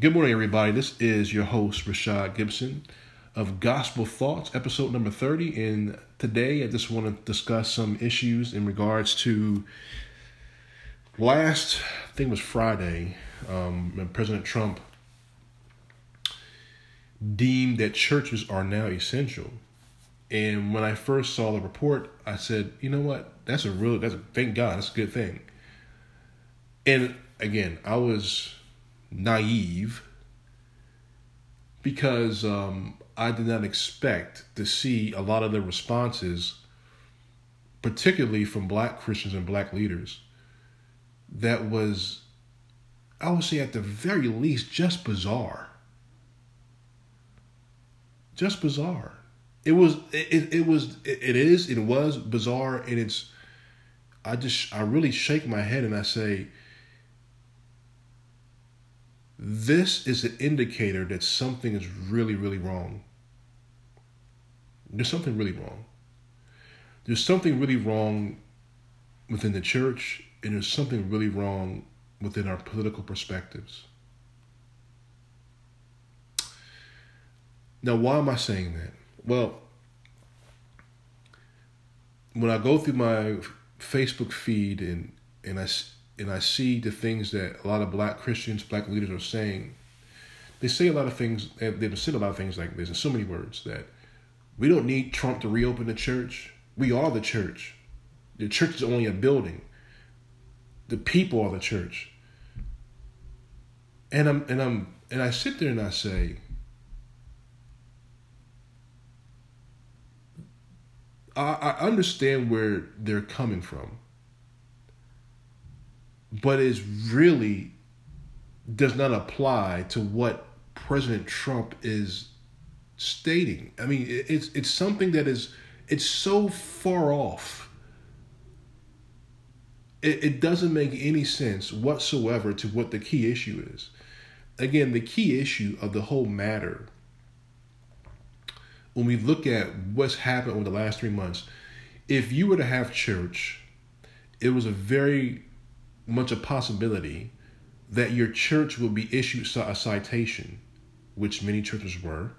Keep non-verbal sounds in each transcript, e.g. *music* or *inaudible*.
Good morning, everybody. This is your host, Rashad Gibson of Gospel Thoughts, episode number 30. And today I just want to discuss some issues in regards to last, I think it was Friday, um, President Trump deemed that churches are now essential. And when I first saw the report, I said, you know what? That's a really, that's a, thank God, that's a good thing. And again, I was naive because um, I did not expect to see a lot of the responses, particularly from black Christians and black leaders, that was, I would say, at the very least, just bizarre. Just bizarre. It was, it, it was, it is, it was bizarre, and it's, I just, I really shake my head and I say, this is an indicator that something is really, really wrong. There's something really wrong. There's something really wrong within the church, and there's something really wrong within our political perspectives. Now, why am I saying that? Well, when I go through my Facebook feed and and I and I see the things that a lot of black Christians, black leaders are saying, they say a lot of things, they've said a lot of things like this in so many words that we don't need Trump to reopen the church. We are the church. The church is only a building. The people are the church. And I'm and I'm and I sit there and I say, I, I understand where they're coming from but is really does not apply to what President Trump is stating. I mean, it's it's something that is it's so far off. It, it doesn't make any sense whatsoever to what the key issue is. Again, the key issue of the whole matter, when we look at what's happened over the last three months, if you were to have church, it was a very much a possibility that your church will be issued a citation, which many churches were.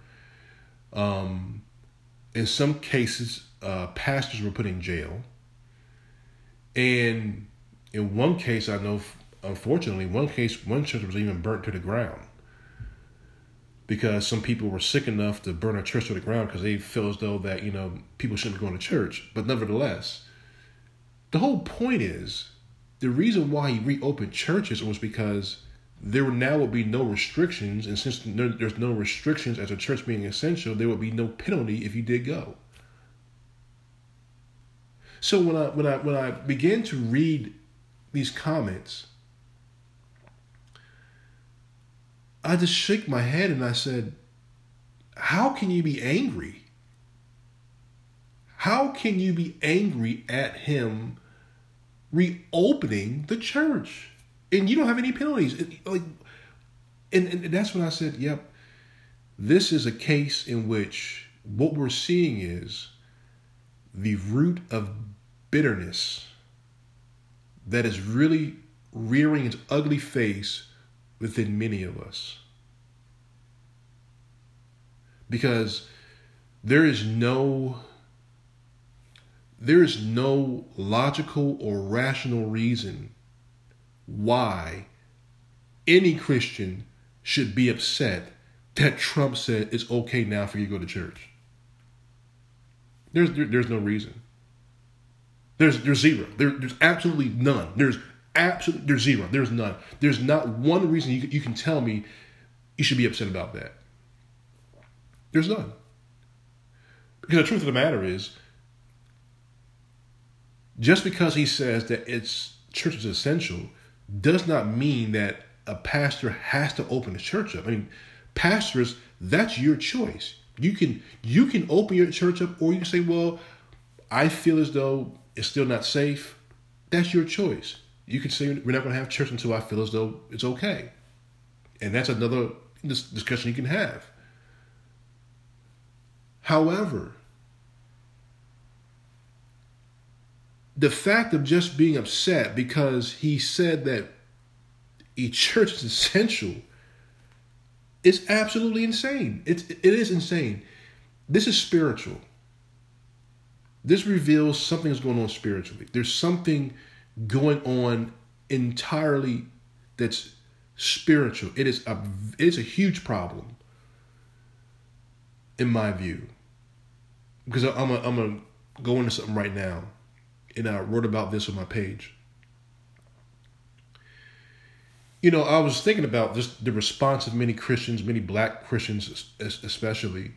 Um, in some cases, uh, pastors were put in jail. And in one case, I know, unfortunately, one case, one church was even burnt to the ground because some people were sick enough to burn a church to the ground because they feel as though that you know people shouldn't be going to church. But nevertheless, the whole point is the reason why he reopened churches was because there now would be no restrictions, and since there's no restrictions as a church being essential, there would be no penalty if you did go. So when I when I when I began to read these comments, I just shook my head and I said, "How can you be angry? How can you be angry at him?" Reopening the church, and you don't have any penalties. It, like, and, and that's when I said, "Yep, this is a case in which what we're seeing is the root of bitterness that is really rearing its ugly face within many of us." Because there is no there is no logical or rational reason why any Christian should be upset that Trump said it's okay now for you to go to church. There's there, there's no reason. There's there's zero. There, there's absolutely none. There's absolutely there's zero. There's none. There's not one reason you you can tell me you should be upset about that. There's none. Because the truth of the matter is, just because he says that it's church is essential does not mean that a pastor has to open the church up. I mean, pastors, that's your choice. You can you can open your church up, or you can say, "Well, I feel as though it's still not safe." That's your choice. You can say, "We're not going to have church until I feel as though it's okay," and that's another discussion you can have. However, the fact of just being upset because he said that a church is essential is absolutely insane. It's it is insane. This is spiritual. This reveals something is going on spiritually. There's something going on entirely that's spiritual. It is a it is a huge problem in my view. Because I'm I'm gonna go into something right now, and I wrote about this on my page. You know, I was thinking about just the response of many Christians, many black Christians especially,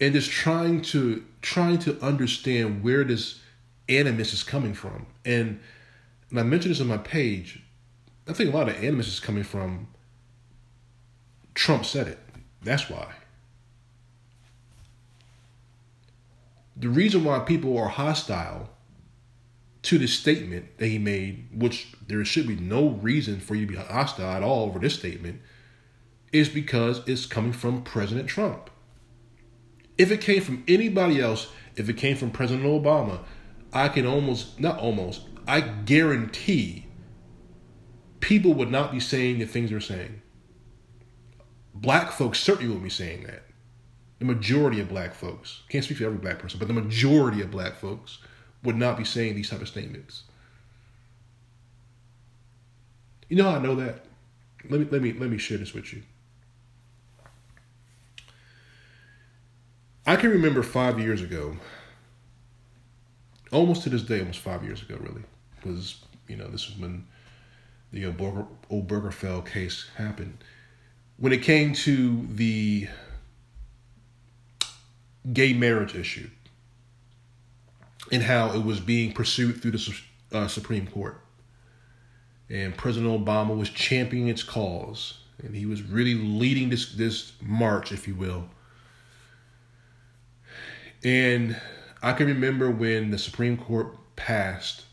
and just trying to trying to understand where this animus is coming from. And, and I mentioned this on my page. I think a lot of animus is coming from Trump said it. That's why. The reason why people are hostile to the statement that he made, which there should be no reason for you to be hostile at all over this statement, is because it's coming from President Trump. If it came from anybody else, if it came from President Obama, I can almost, not almost, I guarantee people would not be saying the things they're saying. Black folks certainly would be saying that. The majority of black folks, can't speak for every black person, but the majority of black folks would not be saying these type of statements. You know how I know that? Let me let me let me share this with you. I can remember five years ago, almost to this day, almost five years ago, really, because you know this was when the old Obergefell case happened. When it came to the gay marriage issue, and how it was being pursued through the uh, Supreme Court. And President Obama was championing its cause, and he was really leading this this march, if you will. And I can remember when the Supreme Court passed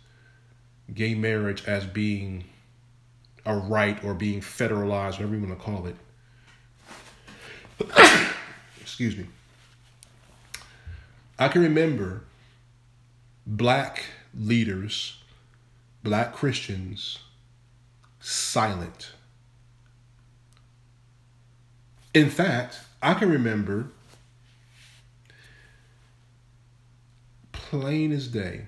gay marriage as being a right or being federalized, whatever you want to call it. *coughs* Excuse me. I can remember black leaders, black Christians, silent. In fact, I can remember plain as day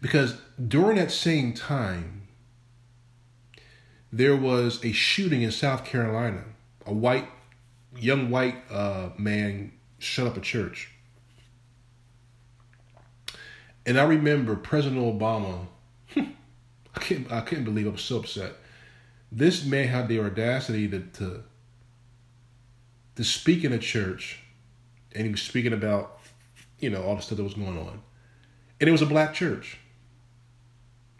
because during that same time, there was a shooting in South Carolina. A white, young white uh, man shut up a church. And I remember President Obama. *laughs* I can't. I couldn't believe I was so upset. This man had the audacity to to, to speak in a church, and he was speaking about, you know, all the stuff that was going on, and it was a black church.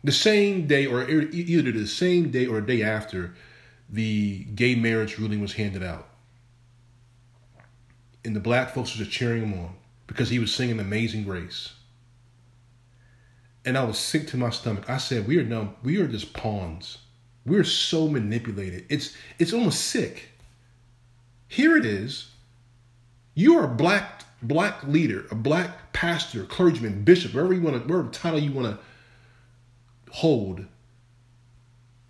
The same day, or either the same day or a day after, the gay marriage ruling was handed out, and the black folks were just cheering him on because he was singing "Amazing Grace." and I was sick to my stomach. I said, "We are no, we are just pawns. We're so manipulated. It's it's almost sick." Here it is. You are a black black leader, a black pastor, clergyman, bishop, wherever you want to, whatever title you want to hold,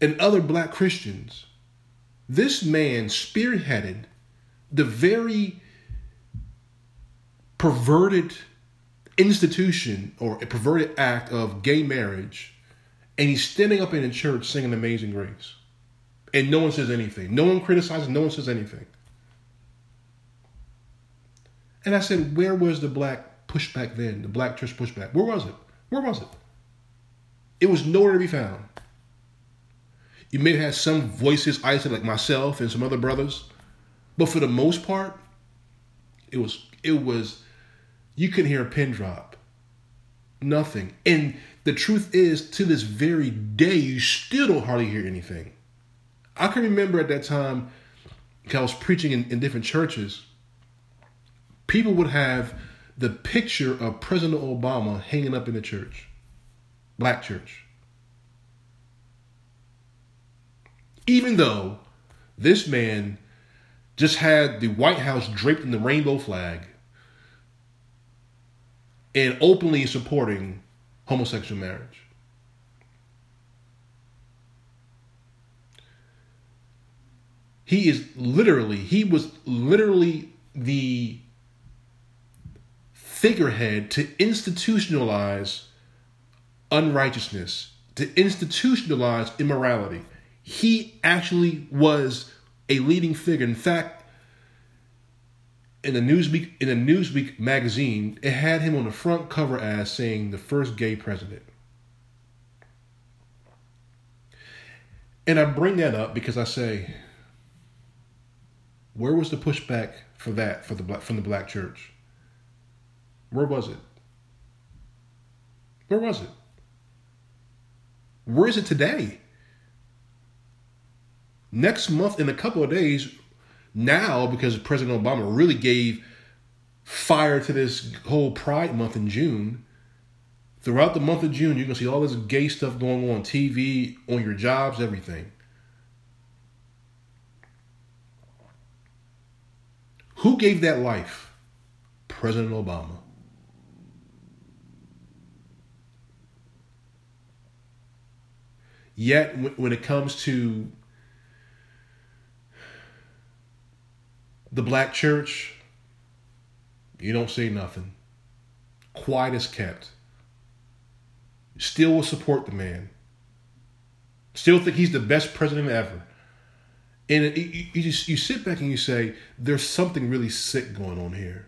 and other black Christians. This man spearheaded the very perverted institution or a perverted act of gay marriage, and he's standing up in a church singing Amazing Grace. And no one says anything. No one criticizes, no one says anything. And I said, Where was the black pushback then? The black church pushback? Where was it? Where was it? It was nowhere to be found. You may have had some voices isolated, like myself and some other brothers, but for the most part, it was it was you couldn't hear a pin drop. Nothing. And the truth is, to this very day, you still don't hardly hear anything. I can remember at that time, because I was preaching in, in different churches, people would have the picture of President Obama hanging up in the church, black church. Even though this man just had the White House draped in the rainbow flag, and openly supporting homosexual marriage. He is literally, he was literally the figurehead to institutionalize unrighteousness, to institutionalize immorality. He actually was a leading figure. In fact, in a Newsweek in a Newsweek magazine, it had him on the front cover as saying the first gay president. And I bring that up because I say, where was the pushback for that for the black from the black church? Where was it? Where was it? Where is it today? Next month, in a couple of days, now because President Obama really gave fire to this whole Pride Month in June. Throughout the month of June, you're gonna see all this gay stuff going on TV, on your jobs, everything. Who gave that life? President Obama. Yet, when it comes to the black church, you don't say nothing. Quiet as kept. Still will support the man. Still think he's the best president ever. And you, you, just you sit back and you say, there's something really sick going on here.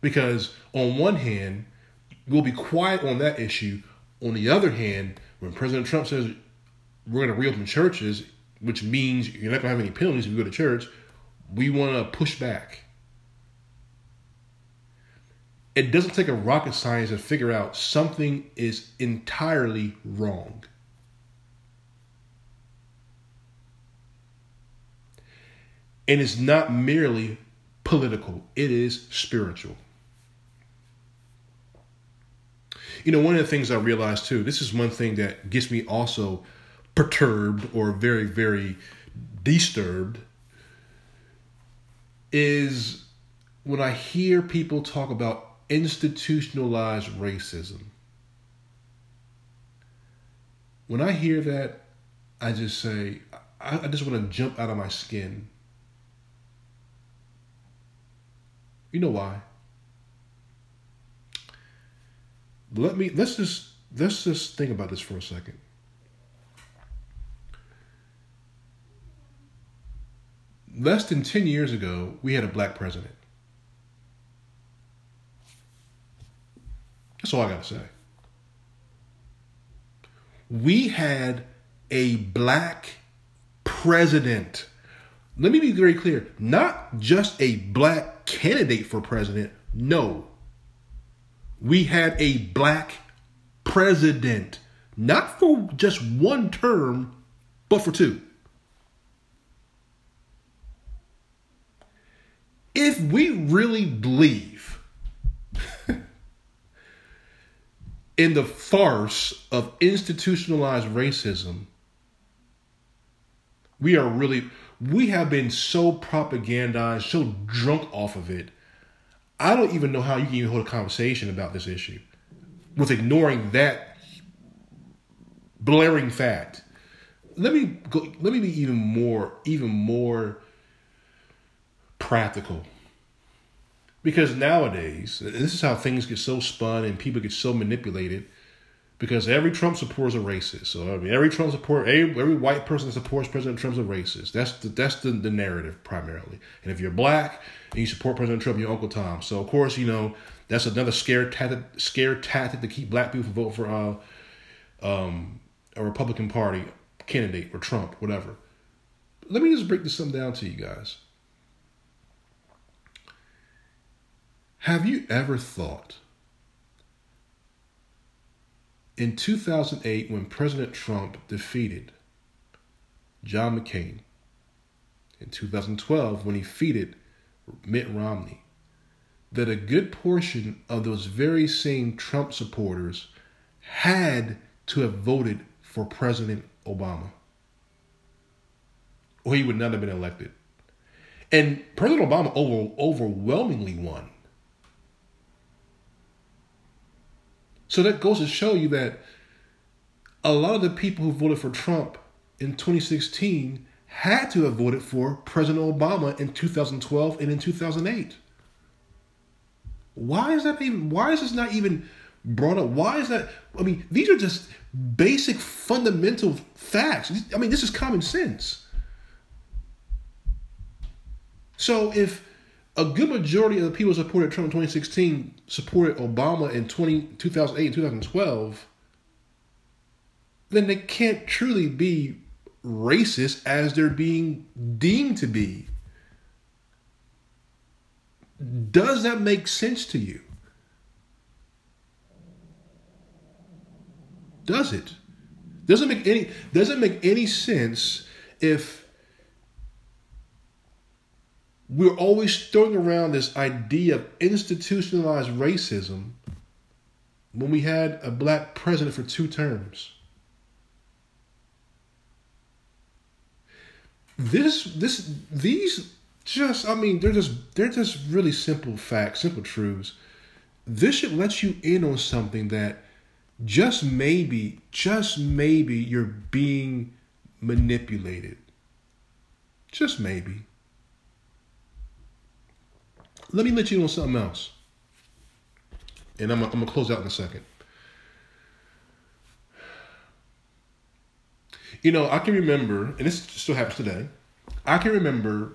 Because on one hand, we'll be quiet on that issue. On the other hand, when President Trump says we're going to reopen churches, which means you're not going to have any penalties if you go to church, we want to push back. It doesn't take a rocket science to figure out something is entirely wrong. And it's not merely political, it is spiritual. You know, one of the things I realized too, this is one thing that gets me also perturbed or very, very disturbed is when I hear people talk about institutionalized racism. When I hear that, I just say, I, I just want to jump out of my skin. You know why? Let me let's just let's just think about this for a second. Less than 10 years ago, we had a black president. That's all I got to say. We had a black president. Let me be very clear not just a black candidate for president. No. We had a black president, not for just one term, but for two. If we really believe *laughs* in the farce of institutionalized racism, we are really, we have been so propagandized, so drunk off of it. I don't even know how you can even hold a conversation about this issue with ignoring that blaring fact. Let me go, let me be even more, even more practical. Because nowadays, this is how things get so spun and people get so manipulated. Because every Trump supporter is a racist. So I mean, every Trump support, every, every white person that supports President Trump is a racist. That's the that's the, the narrative primarily. And if you're black and you support President Trump, you're Uncle Tom. So of course, you know that's another scare tactic, scare tactic to keep black people from voting for uh, um, a Republican Party candidate or Trump, whatever. Let me just break this something down to you guys. Have you ever thought in 2008 when President Trump defeated John McCain, in 2012 when he defeated Mitt Romney, that a good portion of those very same Trump supporters had to have voted for President Obama? Or he would not have been elected. And President Obama over, overwhelmingly won. So that goes to show you that a lot of the people who voted for Trump in 2016 had to have voted for President Obama in 2012 and in 2008. Why is that even? Why is this not even brought up? Why is that? I mean, these are just basic, fundamental facts. I mean, this is common sense. So if a good majority of the people who supported Trump in 2016 supported Obama in 20, 2008 and 2012, then they can't truly be racist as they're being deemed to be. Does that make sense to you? Does it? Doesn't make any doesn't make any sense if we're always throwing around this idea of institutionalized racism when we had a black president for two terms. This this these just I mean they're just they're just really simple facts, simple truths. This should let you in on something that just maybe, just maybe you're being manipulated. Just maybe. Let me let you know something else. And I'm, I'm going to close out in a second. You know, I can remember, and this still happens today. I can remember,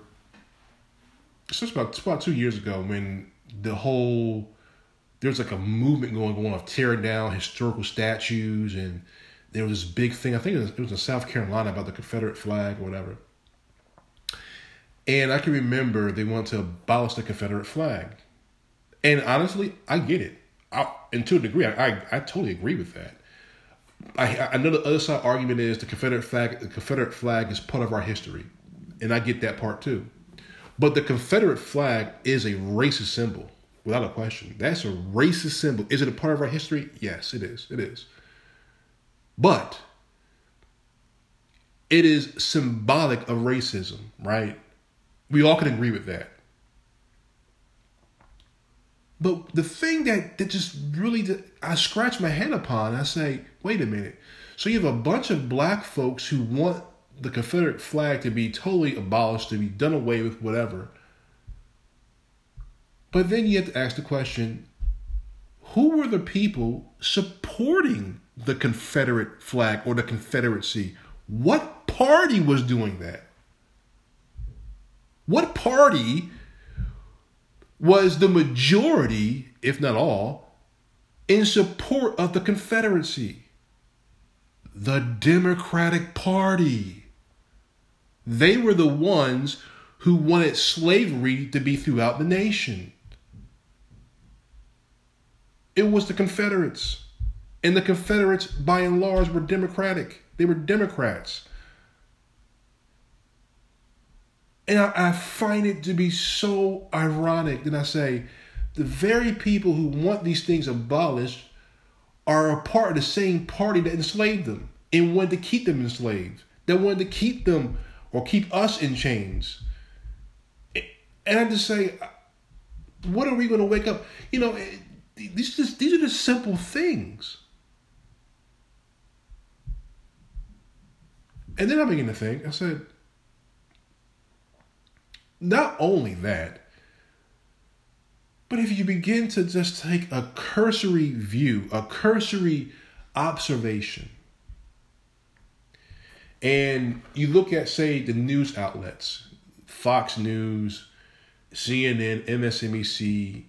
it's just about, about two years ago when the whole, there's like a movement going on of tearing down historical statues, and there was this big thing. I think it was, it was in South Carolina about the Confederate flag or whatever. And I can remember they wanted to abolish the Confederate flag. And honestly, I get it. I, and to a degree, I, I, I totally agree with that. I, I know the other side argument is the Confederate flag. The Confederate flag is part of our history, and I get that part too. But the Confederate flag is a racist symbol, without a question. That's a racist symbol. Is it a part of our history? Yes, it is. It is. But it is symbolic of racism, right? We all can agree with that. But the thing that, that just really, I scratch my head upon, I say, wait a minute. So you have a bunch of black folks who want the Confederate flag to be totally abolished, to be done away with, whatever. But then you have to ask the question who were the people supporting the Confederate flag or the Confederacy? What party was doing that? What party was the majority, if not all, in support of the Confederacy? The Democratic Party. They were the ones who wanted slavery to be throughout the nation. It was the Confederates. And the Confederates, by and large, were Democratic. They were Democrats. And I, I find it to be so ironic that I say the very people who want these things abolished are a part of the same party that enslaved them and wanted to keep them enslaved. That wanted to keep them or keep us in chains. And I just say, what are we going to wake up? You know, eh, these just these are just simple things. And then I begin to think. I said, not only that, but if you begin to just take a cursory view, a cursory observation, and you look at, say, the news outlets, Fox News, CNN, MSNBC,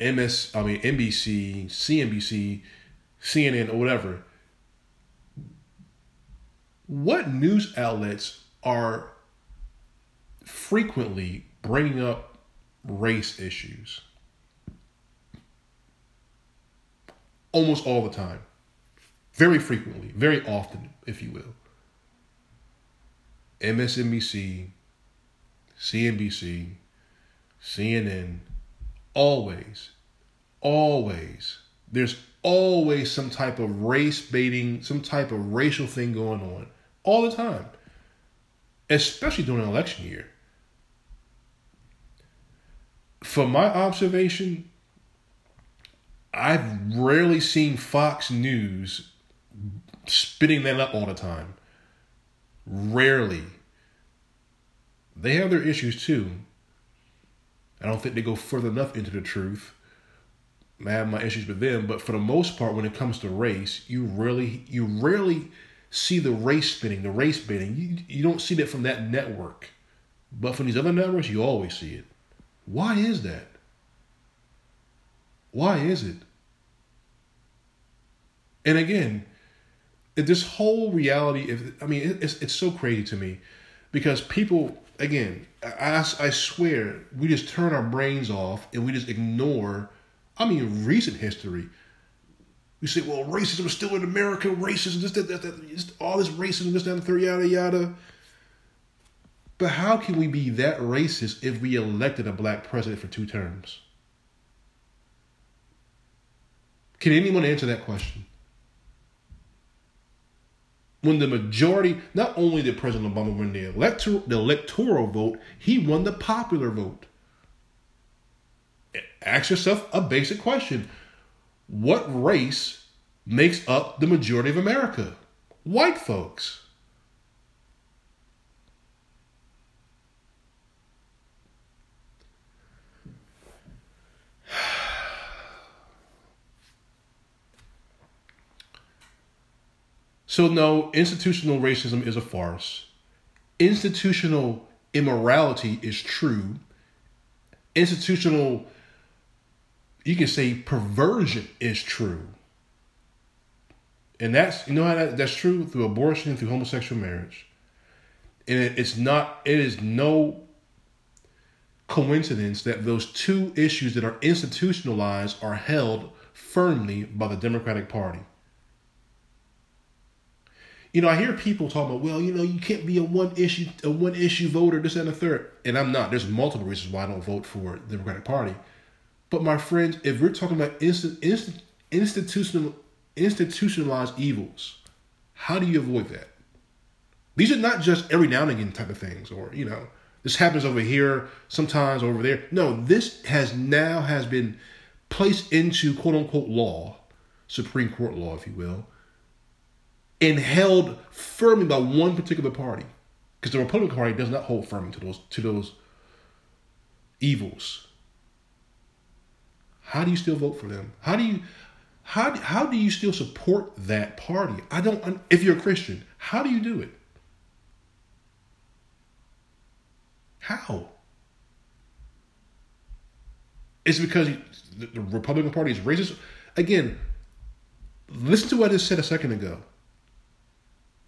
MS, I mean NBC, CNBC, CNN, or whatever. What news outlets are frequently bringing up race issues. Almost all the time. Very frequently, very often, if you will. MSNBC, CNBC, CNN, always, always, there's always some type of race baiting, some type of racial thing going on all the time, especially during an election year from my observation, I've rarely seen Fox News spitting that up all the time. rarely. They have their issues too. I don't think they go further enough into the truth. I have my issues with them, but for the most part, when it comes to race, you rarely you rarely see the race spinning, the race baiting. You, you don't see that from that network. But from these other networks, you always see it. Why is that? Why is it? And again, this whole reality, if I mean, it's it's so crazy to me because people, again, I, I swear, we just turn our brains off and we just ignore. I mean, recent history. We say, well, racism is still in America, racism, this, that, that, that, all this racism, this, that, and third, yada, yada. But how can we be that racist if we elected a black president for two terms? Can anyone answer that question? When the majority, not only did President Obama win the, electoral, the electoral vote, he won the popular vote. Ask yourself a basic question What race makes up the majority of America? White folks. So, no, institutional racism is a farce. Institutional immorality is true. Institutional, you can say perversion is true. And that's, you know how that, that's true through abortion, through homosexual marriage. And it, it's not, it is no coincidence that those two issues that are institutionalized are held firmly by the Democratic Party. You know, I hear people talking about, well, you know, you can't be a one issue a one issue voter, this and a third. And I'm not. There's multiple reasons why I don't vote for the Democratic Party. But my friends, if we're talking about instant, instant, institutional institutionalized evils, how do you avoid that? These are not just every now and again type of things, or you know, this happens over here, sometimes over there. No, this has now has been placed into quote unquote law, Supreme Court law, if you will and held firmly by one particular party. Because the Republican Party does not hold firm to those to those evils. How do you still vote for them? How do you how how do you still support that party? I don't if you're a Christian, how do you do it? How? It's because the Republican Party is racist. Again, listen to what I just said a second ago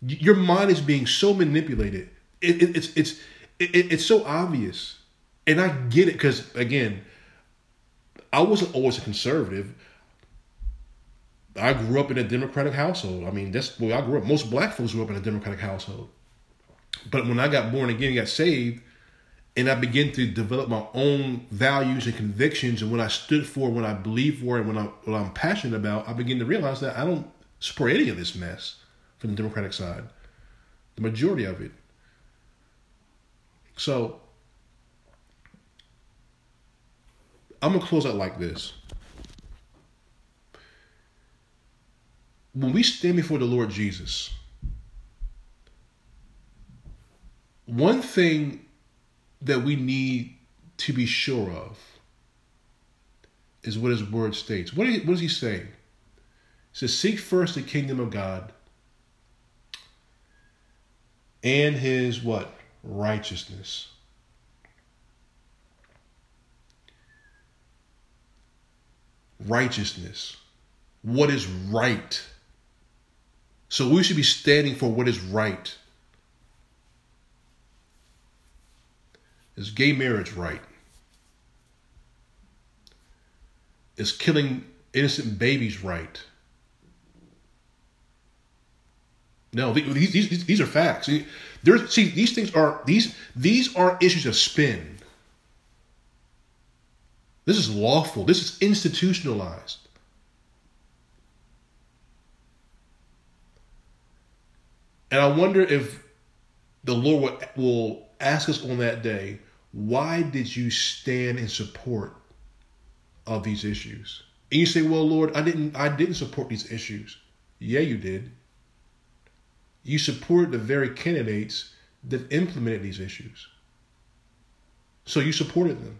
your mind is being so manipulated. It, it, it's it's it, it's so obvious, and I get it because again, I wasn't always a conservative. I grew up in a Democratic household. I mean, that's where I grew up. Most black folks grew up in a Democratic household. But when I got born again, got saved, and I began to develop my own values and convictions and what I stood for, what I believe for, and what, I, what I'm passionate about, I began to realize that I don't support any of this mess from the Democratic side, the majority of it. So I'm gonna close out like this. When we stand before the Lord Jesus, one thing that we need to be sure of is what his word states. What, what does he say? He says, Seek first the kingdom of God and his what? Righteousness. Righteousness. What is right? So we should be standing for what is right. Is gay marriage right? Is killing innocent babies right? No, these, these, these are facts. There's, see, these things are these these aren't issues of spin. This is lawful. This is institutionalized. And I wonder if the Lord will ask us on that day, why did you stand in support of these issues? And you say, well, Lord, I didn't I didn't support these issues. Yeah, you did. You supported the very candidates that implemented these issues. So you supported them.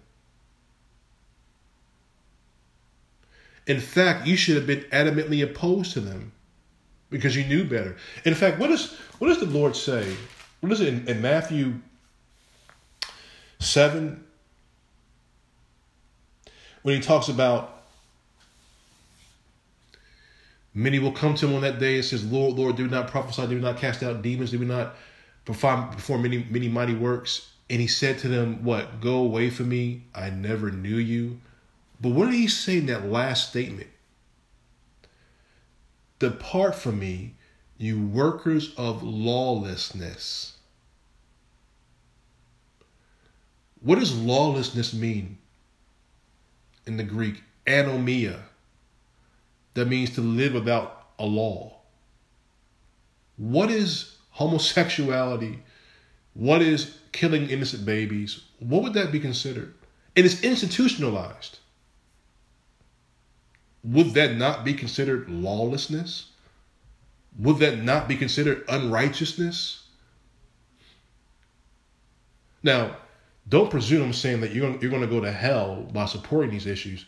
In fact, you should have been adamantly opposed to them because you knew better. In fact, what does what does the Lord say? What is it in, in Matthew seven when he talks about many will come to him on that day and says, Lord, Lord, do we not prophesy, do we not cast out demons, do we not perform perform many many mighty works? And he said to them, What? Go away from me, I never knew you. But what did he say in that last statement? Depart from me, you workers of lawlessness. What does lawlessness mean in the Greek? Anomia. That means to live without a law. What is homosexuality? What is killing innocent babies? What would that be considered? And it's institutionalized would that not be considered lawlessness? Would that not be considered unrighteousness? Now, don't presume I'm saying that you're, you're going to go to hell by supporting these issues.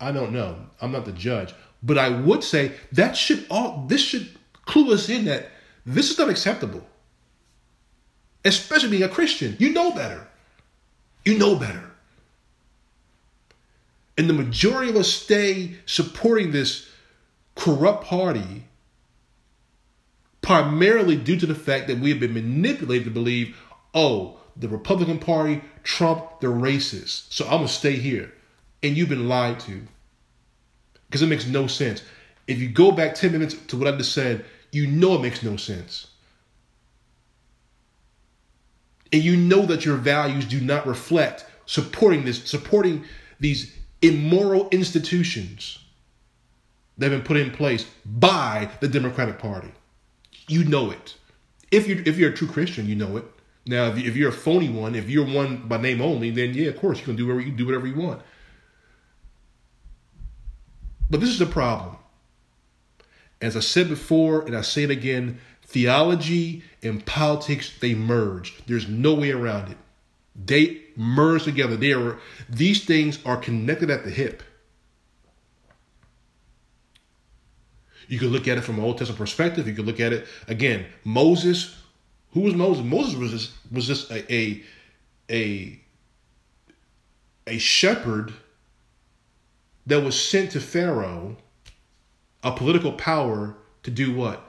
I don't know. I'm not the judge. But I would say that should all this should clue us in that this is not acceptable. Especially being a Christian. You know better. You know better. And the majority of us stay supporting this corrupt party primarily due to the fact that we have been manipulated to believe, oh, the Republican Party, Trump, they're racist. So I'm going to stay here. And you've been lied to. Because it makes no sense. If you go back 10 minutes to what I just said, you know it makes no sense. And you know that your values do not reflect supporting this, supporting these immoral institutions that have been put in place by the Democratic Party. You know it. If you're if you're a true Christian, you know it. Now, if, you, are a phony one, if you're one by name only, then yeah, of course you can do whatever you do whatever you want. But this is the problem. As I said before, and I say it again, theology and politics they merge. There's no way around it. They merge together. They are these things are connected at the hip. You could look at it from an Old Testament perspective. You could look at it again. Moses, who was Moses? Moses was just, was just a, a a a shepherd that was sent to Pharaoh, a political power, to do what?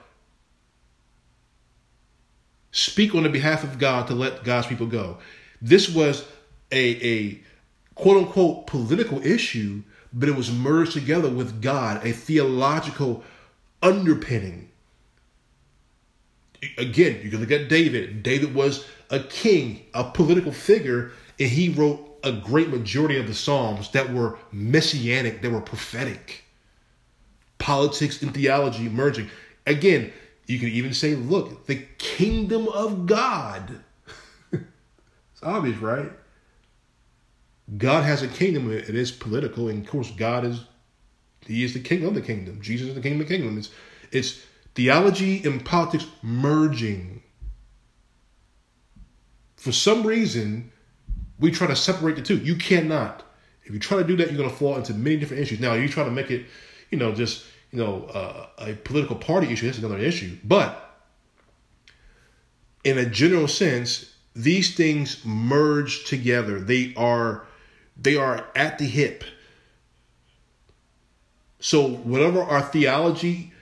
Speak on the behalf of God to let God's people go. This was a, a quote unquote political issue, but it was merged together with God, a theological underpinning. Again, you can look at David. David was a king, a political figure, and he wrote a great majority of the Psalms that were messianic, that were prophetic. Politics and theology merging. Again, you can even say, look, the kingdom of God *laughs* it's obvious, right? God has a kingdom. It is political, and of course, God is He is the king of the kingdom. Jesus is the king of the kingdom. It's it's theology and politics merging. For some reason, we try to separate the two. You cannot. If you try to do that, you're going to fall into many different issues. Now, you try to make it, you know, just you know, uh, a political party issue. That's another issue. But in a general sense, these things merge together. They are they are at the hip. So whatever our theology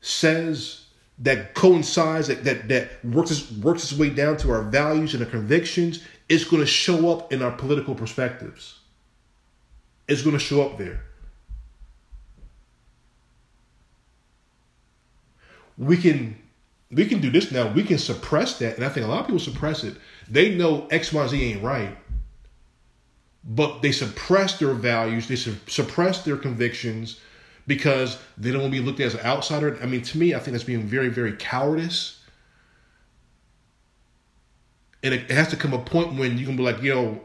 says that coincides that that, that works its, works its way down to our values and our convictions, it's going to show up in our political perspectives. It's going to show up there. We can we can do this now. We can suppress that, and I think a lot of people suppress it. They know X, Y, Z ain't right, but they suppress their values. They su- suppress their convictions because they don't want to be looked at as an outsider. I mean, to me, I think that's being very, very cowardice. And it has to come a point when you can be like, yo,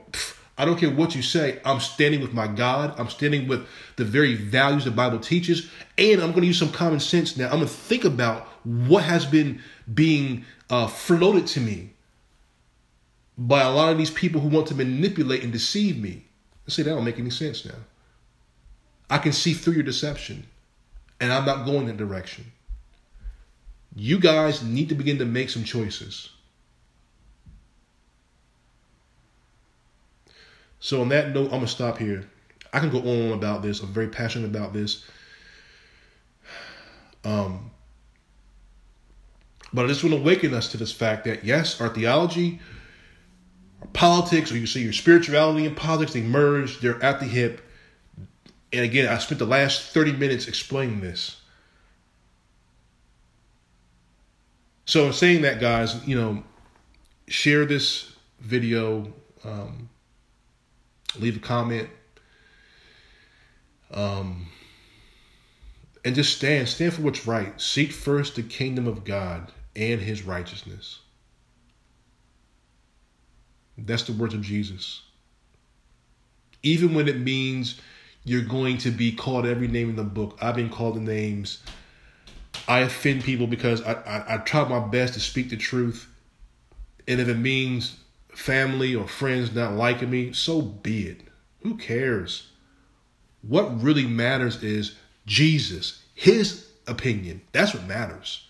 I don't care what you say. I'm standing with my God. I'm standing with the very values the Bible teaches. And I'm going to use some common sense now. I'm going to think about what has been being uh, floated to me by a lot of these people who want to manipulate and deceive me. I say that don't make any sense now. I can see through your deception, and I'm not going that direction. You guys need to begin to make some choices. So on that note, I'm gonna stop here. I can go on about this. I'm very passionate about this. Um, but I just want to awaken us to this fact that yes, our theology, our politics, or you say your spirituality and politics, they merge. They're at the hip. And again, I spent the last 30 minutes explaining this. So in saying that, guys, you know, share this video. Um, leave a comment. Um, and just stand, stand for what's right. Seek first the kingdom of God and his righteousness. That's the words of Jesus. Even when it means you're going to be called every name in the book. I've been called the names. I offend people because I, I, I try my best to speak the truth. And if it means family or friends not liking me, so be it. Who cares? What really matters is Jesus, his opinion. That's what matters.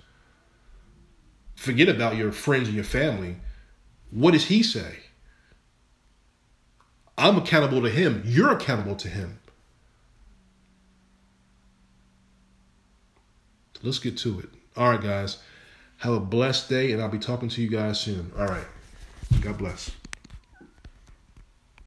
Forget about your friends and your family. What does he say? I'm accountable to him. You're accountable to him. Let's get to it. All right, guys. Have a blessed day, and I'll be talking to you guys soon. All right. God bless.